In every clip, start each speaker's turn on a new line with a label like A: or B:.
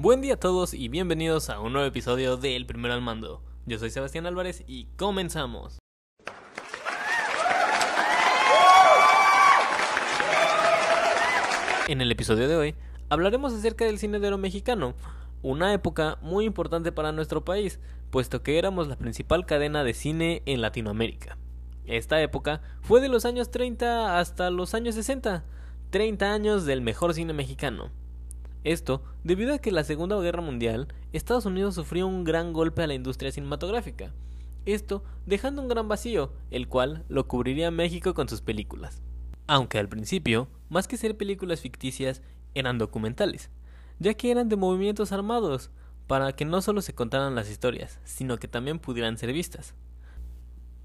A: Buen día a todos y bienvenidos a un nuevo episodio de El Primero al Mando. Yo soy Sebastián Álvarez y comenzamos. En el episodio de hoy hablaremos acerca del cine de oro mexicano, una época muy importante para nuestro país, puesto que éramos la principal cadena de cine en Latinoamérica. Esta época fue de los años 30 hasta los años 60, 30 años del mejor cine mexicano. Esto debido a que la Segunda Guerra Mundial Estados Unidos sufrió un gran golpe a la industria cinematográfica, esto dejando un gran vacío, el cual lo cubriría México con sus películas. Aunque al principio, más que ser películas ficticias, eran documentales, ya que eran de movimientos armados, para que no solo se contaran las historias, sino que también pudieran ser vistas.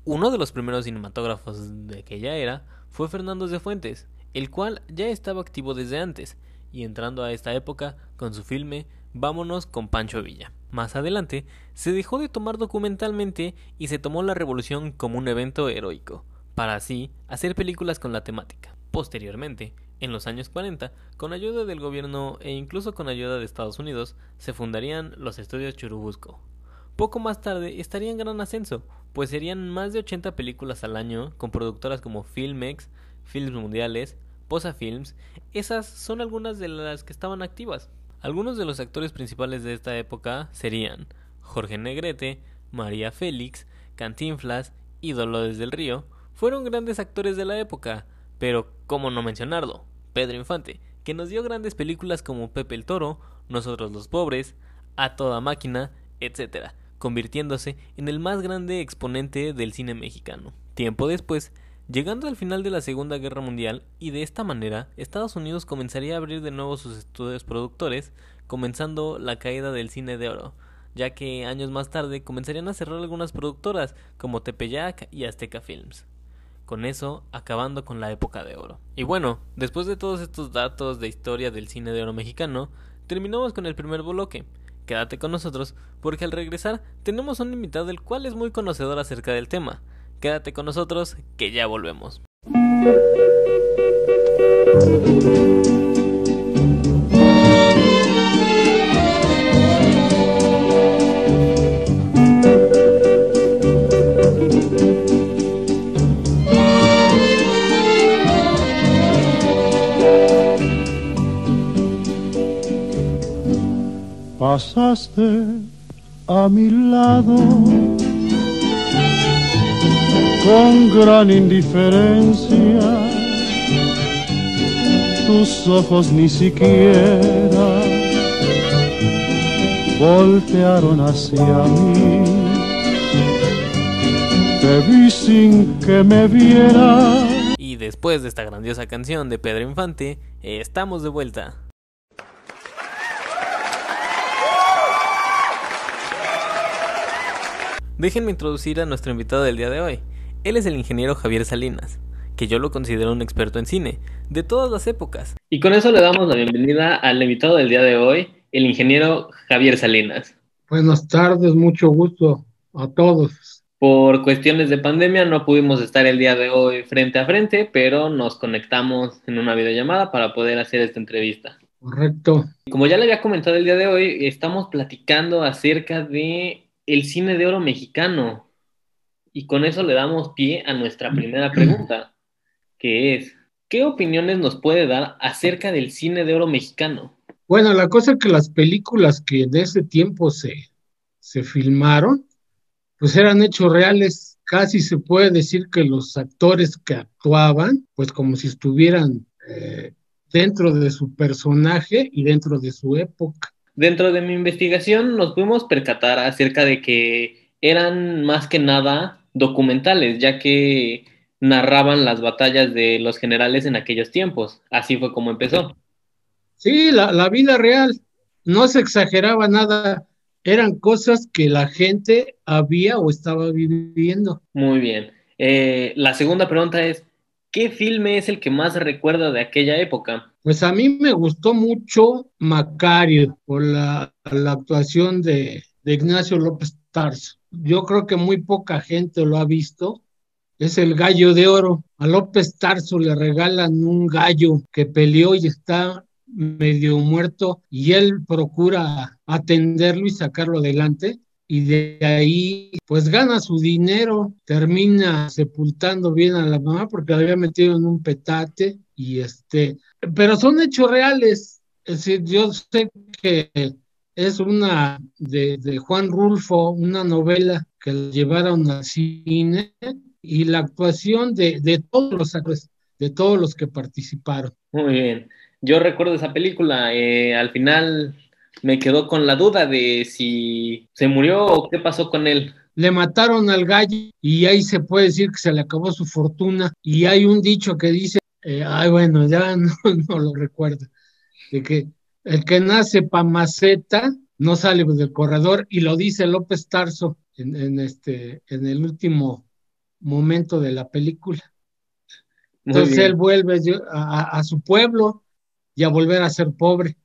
A: Uno de los primeros cinematógrafos de aquella era fue Fernando de Fuentes, el cual ya estaba activo desde antes, y entrando a esta época con su filme Vámonos con Pancho Villa. Más adelante, se dejó de tomar documentalmente y se tomó la revolución como un evento heroico, para así hacer películas con la temática. Posteriormente, en los años 40, con ayuda del gobierno e incluso con ayuda de Estados Unidos, se fundarían los estudios Churubusco, poco más tarde estaría en gran ascenso, pues serían más de 80 películas al año con productoras como Filmex, Films Mundiales, Posa Films, esas son algunas de las que estaban activas. Algunos de los actores principales de esta época serían Jorge Negrete, María Félix, Cantinflas y Dolores del Río, fueron grandes actores de la época, pero cómo no mencionarlo, Pedro Infante, que nos dio grandes películas como Pepe el Toro, Nosotros los Pobres, A Toda Máquina, etc., convirtiéndose en el más grande exponente del cine mexicano. Tiempo después, llegando al final de la Segunda Guerra Mundial, y de esta manera Estados Unidos comenzaría a abrir de nuevo sus estudios productores, comenzando la caída del cine de oro, ya que años más tarde comenzarían a cerrar algunas productoras como Tepeyac y Azteca Films. Con eso, acabando con la época de oro. Y bueno, después de todos estos datos de historia del cine de oro mexicano, terminamos con el primer bloque, Quédate con nosotros porque al regresar tenemos un invitado el cual es muy conocedor acerca del tema. Quédate con nosotros que ya volvemos.
B: pasaste a mi lado con gran indiferencia. Tus ojos ni siquiera voltearon hacia mí. Te vi sin que me viera.
A: Y después de esta grandiosa canción de Pedro Infante, estamos de vuelta. Déjenme introducir a nuestro invitado del día de hoy. Él es el ingeniero Javier Salinas, que yo lo considero un experto en cine, de todas las épocas. Y con eso le damos la bienvenida al invitado del día de hoy, el ingeniero Javier Salinas.
C: Buenas tardes, mucho gusto a todos.
A: Por cuestiones de pandemia no pudimos estar el día de hoy frente a frente, pero nos conectamos en una videollamada para poder hacer esta entrevista.
C: Correcto.
A: Como ya le había comentado el día de hoy, estamos platicando acerca de el cine de oro mexicano. Y con eso le damos pie a nuestra primera pregunta, que es, ¿qué opiniones nos puede dar acerca del cine de oro mexicano?
C: Bueno, la cosa es que las películas que de ese tiempo se, se filmaron, pues eran hechos reales. Casi se puede decir que los actores que actuaban, pues como si estuvieran eh, dentro de su personaje y dentro de su época.
A: Dentro de mi investigación nos pudimos percatar acerca de que eran más que nada documentales, ya que narraban las batallas de los generales en aquellos tiempos. Así fue como empezó.
C: Sí, la, vida real. No se exageraba nada. Eran cosas que la gente había o estaba viviendo.
A: Muy bien. Eh, la segunda pregunta es, ¿qué filme es el que más recuerda de aquella época?
C: Pues a mí me gustó mucho Macario por la, actuación de, Ignacio López Tarso. Yo creo que muy poca gente lo ha visto. Es el gallo de oro. A López Tarso le regalan un gallo que peleó y está medio muerto y él procura atenderlo y sacarlo adelante y de ahí pues gana su dinero, termina sepultando bien a la mamá porque la había metido en un petate y este, pero son hechos reales, es decir, yo sé que es una de, de Juan Rulfo, una novela que llevaron al cine y la actuación de, de todos los de todos los que participaron.
A: Muy bien. Yo recuerdo esa película, eh, al final me quedó con la duda de si se murió o qué pasó con él.
C: Le mataron al gallo y ahí se puede decir que se le acabó su fortuna y hay un dicho que dice, eh, ay bueno, ya no, no, lo recuerdo, de que el que nace pa' maceta no sale del corredor y lo dice López Tarso en, en este, en el último momento de la película. Entonces él vuelve a, a, su pueblo y a volver a ser pobre,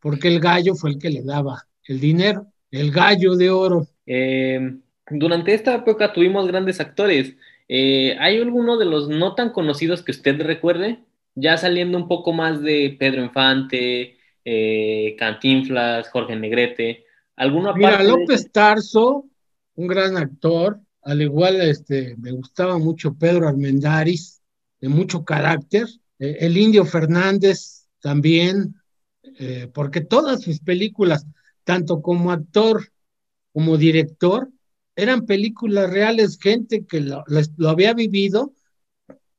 C: porque el gallo fue el que le daba el dinero, el gallo de oro.
A: Eh, durante esta época tuvimos grandes actores. Eh, ¿Hay alguno de los no tan conocidos que usted recuerde? Ya saliendo un poco más de Pedro Infante, eh, Cantinflas, Jorge Negrete. ¿Alguna
C: Mira, López Tarso, un gran actor, al igual este, me gustaba mucho Pedro Armendáriz, de mucho carácter, eh, el Indio Fernández también, eh, porque todas sus películas, tanto como actor como director, eran películas reales, gente que lo, lo había vivido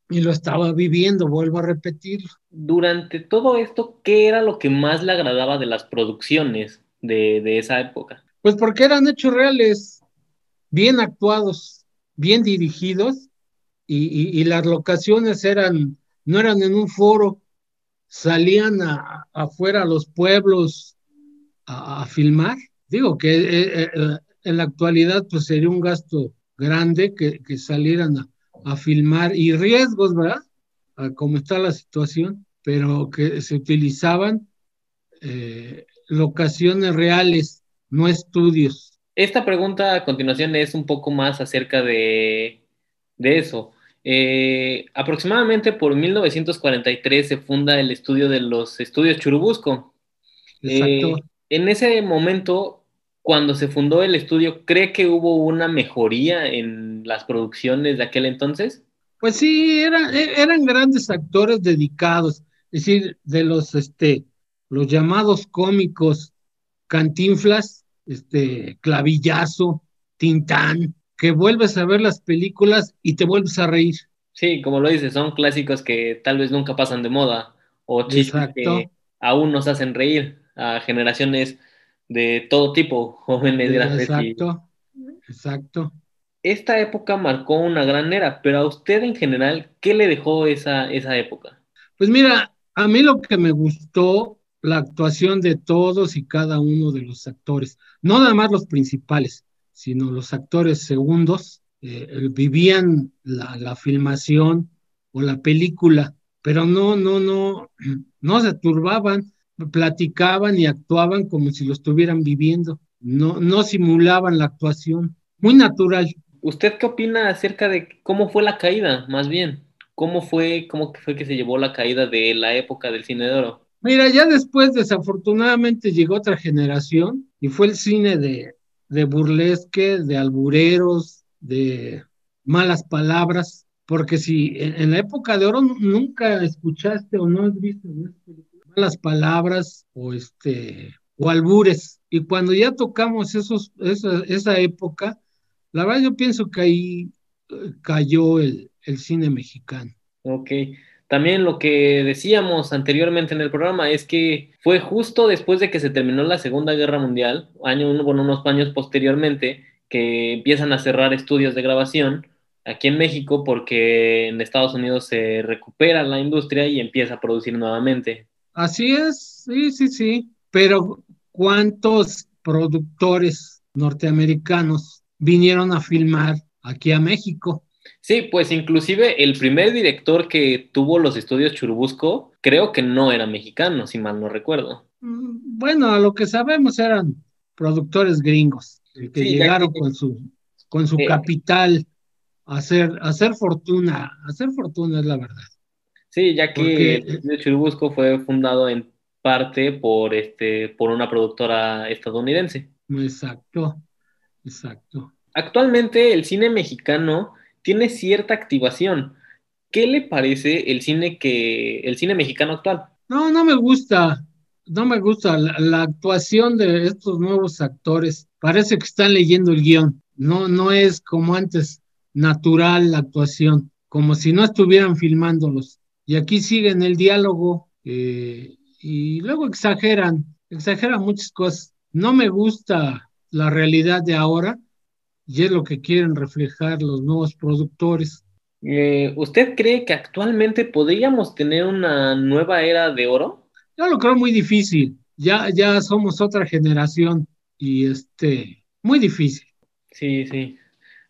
C: y lo estaba viviendo, vuelvo a repetirlo.
A: Durante todo esto, ¿qué era lo que más le agradaba de las producciones de, de esa época?
C: Pues porque eran hechos reales, bien actuados, bien dirigidos, y, y, las locaciones eran, no eran en un foro, salían a, afuera a los pueblos a, a filmar. Digo que eh, eh, en la actualidad pues sería un gasto grande que, que salieran a, a, filmar y riesgos, ¿verdad? A cómo está la situación, pero que se utilizaban eh, locaciones reales, no estudios.
A: Esta pregunta a continuación es un poco más acerca de, de eso. Eh, aproximadamente por 1943 se funda el estudio de los estudios Churubusco.
C: Exacto.
A: Eh, en ese momento, cuando se fundó el estudio, ¿cree que hubo una mejoría en las producciones de aquel entonces?
C: Pues sí, eran, eran grandes actores dedicados, es decir, de los, este, los llamados cómicos cantinflas, este, clavillazo, tintán, que vuelves a ver las películas y te vuelves a reír.
A: Sí, como lo dices, son clásicos que tal vez nunca pasan de moda o chistes que aún nos hacen reír a generaciones de todo tipo, jóvenes, grandes.
C: Exacto, exacto.
A: Esta época marcó una gran era, pero a usted en general, ¿qué le dejó esa, esa época?
C: Pues mira, a mí lo que me gustó la actuación de todos y cada uno de los actores, no nada más los principales, sino los actores segundos, eh, vivían la, la, filmación o la película, pero no, no, no, no se turbaban, platicaban y actuaban como si lo estuvieran viviendo, no, no simulaban la actuación, muy natural.
A: ¿Usted qué opina acerca de cómo fue la caída, más bien? ¿Cómo fue, cómo fue que se llevó la caída de la época del cine de oro?
C: Mira, ya después desafortunadamente llegó otra generación y fue el cine de, de burlesque, de albureros, de malas palabras, porque si en, en la época de oro nunca escuchaste o no has visto malas palabras o este o albures, y cuando ya tocamos esos, esa, esa época, la verdad yo pienso que ahí eh, cayó el, el cine mexicano.
A: Ok. También lo que decíamos anteriormente en el programa es que fue justo después de que se terminó la Segunda Guerra Mundial, año, bueno, unos años posteriormente, que empiezan a cerrar estudios de grabación aquí en México porque en Estados Unidos se recupera la industria y empieza a producir nuevamente.
C: Así es, sí, sí, sí, pero ¿cuántos productores norteamericanos vinieron a filmar aquí a México?
A: Sí, pues inclusive el primer director que tuvo los estudios Churubusco, creo que no era mexicano, si mal no recuerdo.
C: Bueno, a lo que sabemos eran productores gringos, que sí, llegaron que, con su, con su eh, capital a hacer, a hacer fortuna, a hacer fortuna es la verdad.
A: Sí, ya que el Churubusco fue fundado en parte por, este, por una productora estadounidense.
C: Exacto, exacto.
A: Actualmente el cine mexicano tiene cierta activación. ¿Qué le parece el cine que el cine mexicano actual?
C: No, no me gusta, no me gusta la, la actuación de estos nuevos actores. Parece que están leyendo el guion. No, no es como antes natural la actuación, como si no estuvieran filmándolos. Y aquí siguen el diálogo eh, y luego exageran, exageran muchas cosas. No me gusta la realidad de ahora y es lo que quieren reflejar los nuevos productores.
A: Eh, ¿Usted cree que actualmente podríamos tener una nueva era de oro?
C: Yo lo creo muy difícil. Ya, ya somos otra generación y este, muy difícil.
A: Sí, sí.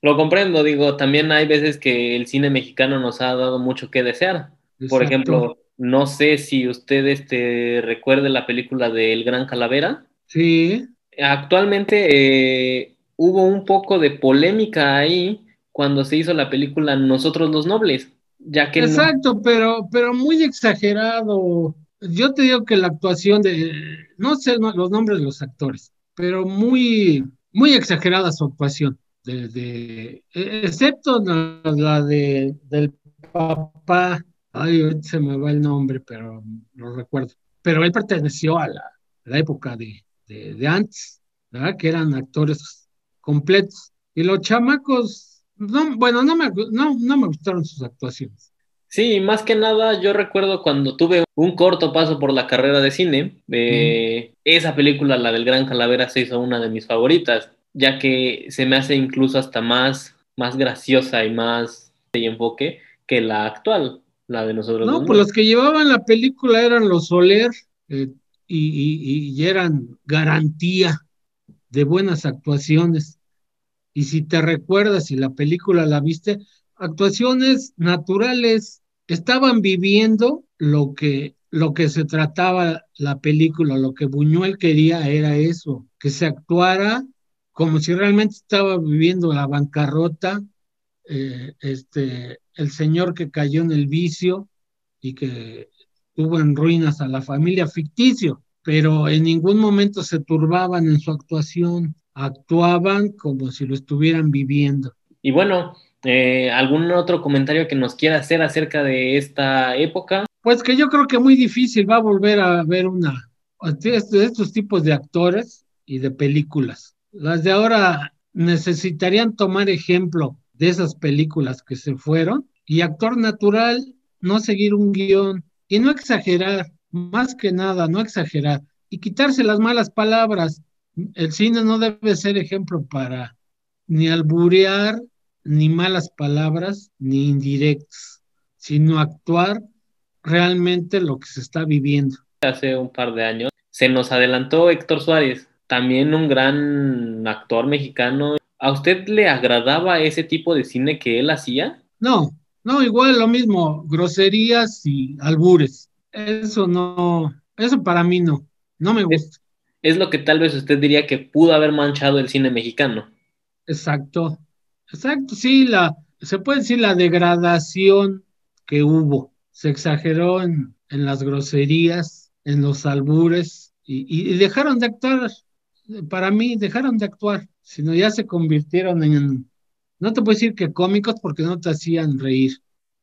A: Lo comprendo, digo, también hay veces que el cine mexicano nos ha dado mucho que desear. Por ejemplo, no sé si usted este, recuerde la película de El Gran Calavera.
C: Sí,
A: Actualmente eh, hubo un poco de polémica ahí cuando se hizo la película Nosotros los Nobles, ya que no-
C: exacto, pero, pero muy exagerado. Yo te digo que la actuación de, no sé los nombres de los actores, pero muy, muy exagerada su actuación. De, de- excepto la, la de, del papá, ay, se me va el nombre, pero lo recuerdo. Pero él perteneció a la, a la época de, de, de antes, ¿verdad? Que eran actores completos. Y los chamacos, no, bueno, no me, no, no me gustaron sus actuaciones.
A: Sí, más que nada yo recuerdo cuando tuve un corto paso por la carrera de cine, eh, esa película, la del Gran Calavera, se hizo una de mis favoritas, ya que se me hace incluso hasta más, más graciosa y más de enfoque que la actual, la de nosotros.
C: No,
A: los
C: pues los que llevaban la película eran los Soler eh, y, y- y eran garantía de buenas actuaciones. Y si te recuerdas, si la película la viste, actuaciones naturales, estaban viviendo lo que, lo que se trataba la película, lo que Buñuel quería era eso, que se actuara como si realmente estaba viviendo la bancarrota, eh, este, el señor que cayó en el vicio y que tuvo en ruinas a la familia ficticio, pero en ningún momento se turbaban en su actuación, actuaban como si lo estuvieran viviendo.
A: Y bueno, eh, ¿algún otro comentario que nos quiera hacer acerca de esta época?
C: Pues que yo creo que muy difícil va a volver a ver una de estos, de estos tipos de actores y de películas. Las de ahora necesitarían tomar ejemplo de esas películas que se fueron y actuar natural, no seguir un guion y no exagerar, más que nada, no exagerar y quitarse las malas palabras. El cine no debe ser ejemplo para ni alburear, ni malas palabras, ni indirectas, sino actuar realmente lo que se está viviendo.
A: Hace un par de años se nos adelantó Héctor Suárez, también un gran actor mexicano. ¿A usted le agradaba ese tipo de cine que él hacía?
C: No, no, igual lo mismo, groserías y albures. Eso no, eso para mí no, no me gusta.
A: Es lo que tal vez usted diría que pudo haber manchado el cine mexicano.
C: Exacto, exacto, sí, la, se puede decir la degradación que hubo. Se exageró en, en las groserías, en los albures, y, y- y dejaron de actuar, para mí, dejaron de actuar, sino ya se convirtieron en, no te puedo decir que cómicos porque no te hacían reír,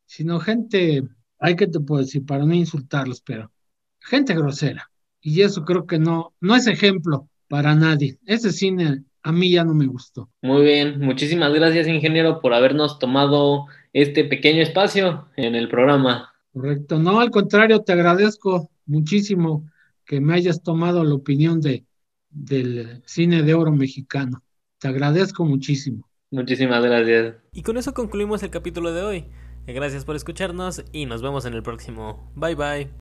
C: sino gente, hay que te puedo decir, para no insultarlos, pero gente grosera. Y eso creo que no, no es ejemplo para nadie. Ese cine a mí ya no me gustó.
A: Muy bien, muchísimas gracias ingeniero por habernos tomado este pequeño espacio en el programa.
C: Correcto. No, al contrario, te agradezco muchísimo que me hayas tomado la opinión de, del cine de oro mexicano. Te agradezco muchísimo.
A: Muchísimas gracias.
D: Y con eso concluimos el capítulo de hoy. Gracias por escucharnos y nos vemos en el próximo. Bye bye.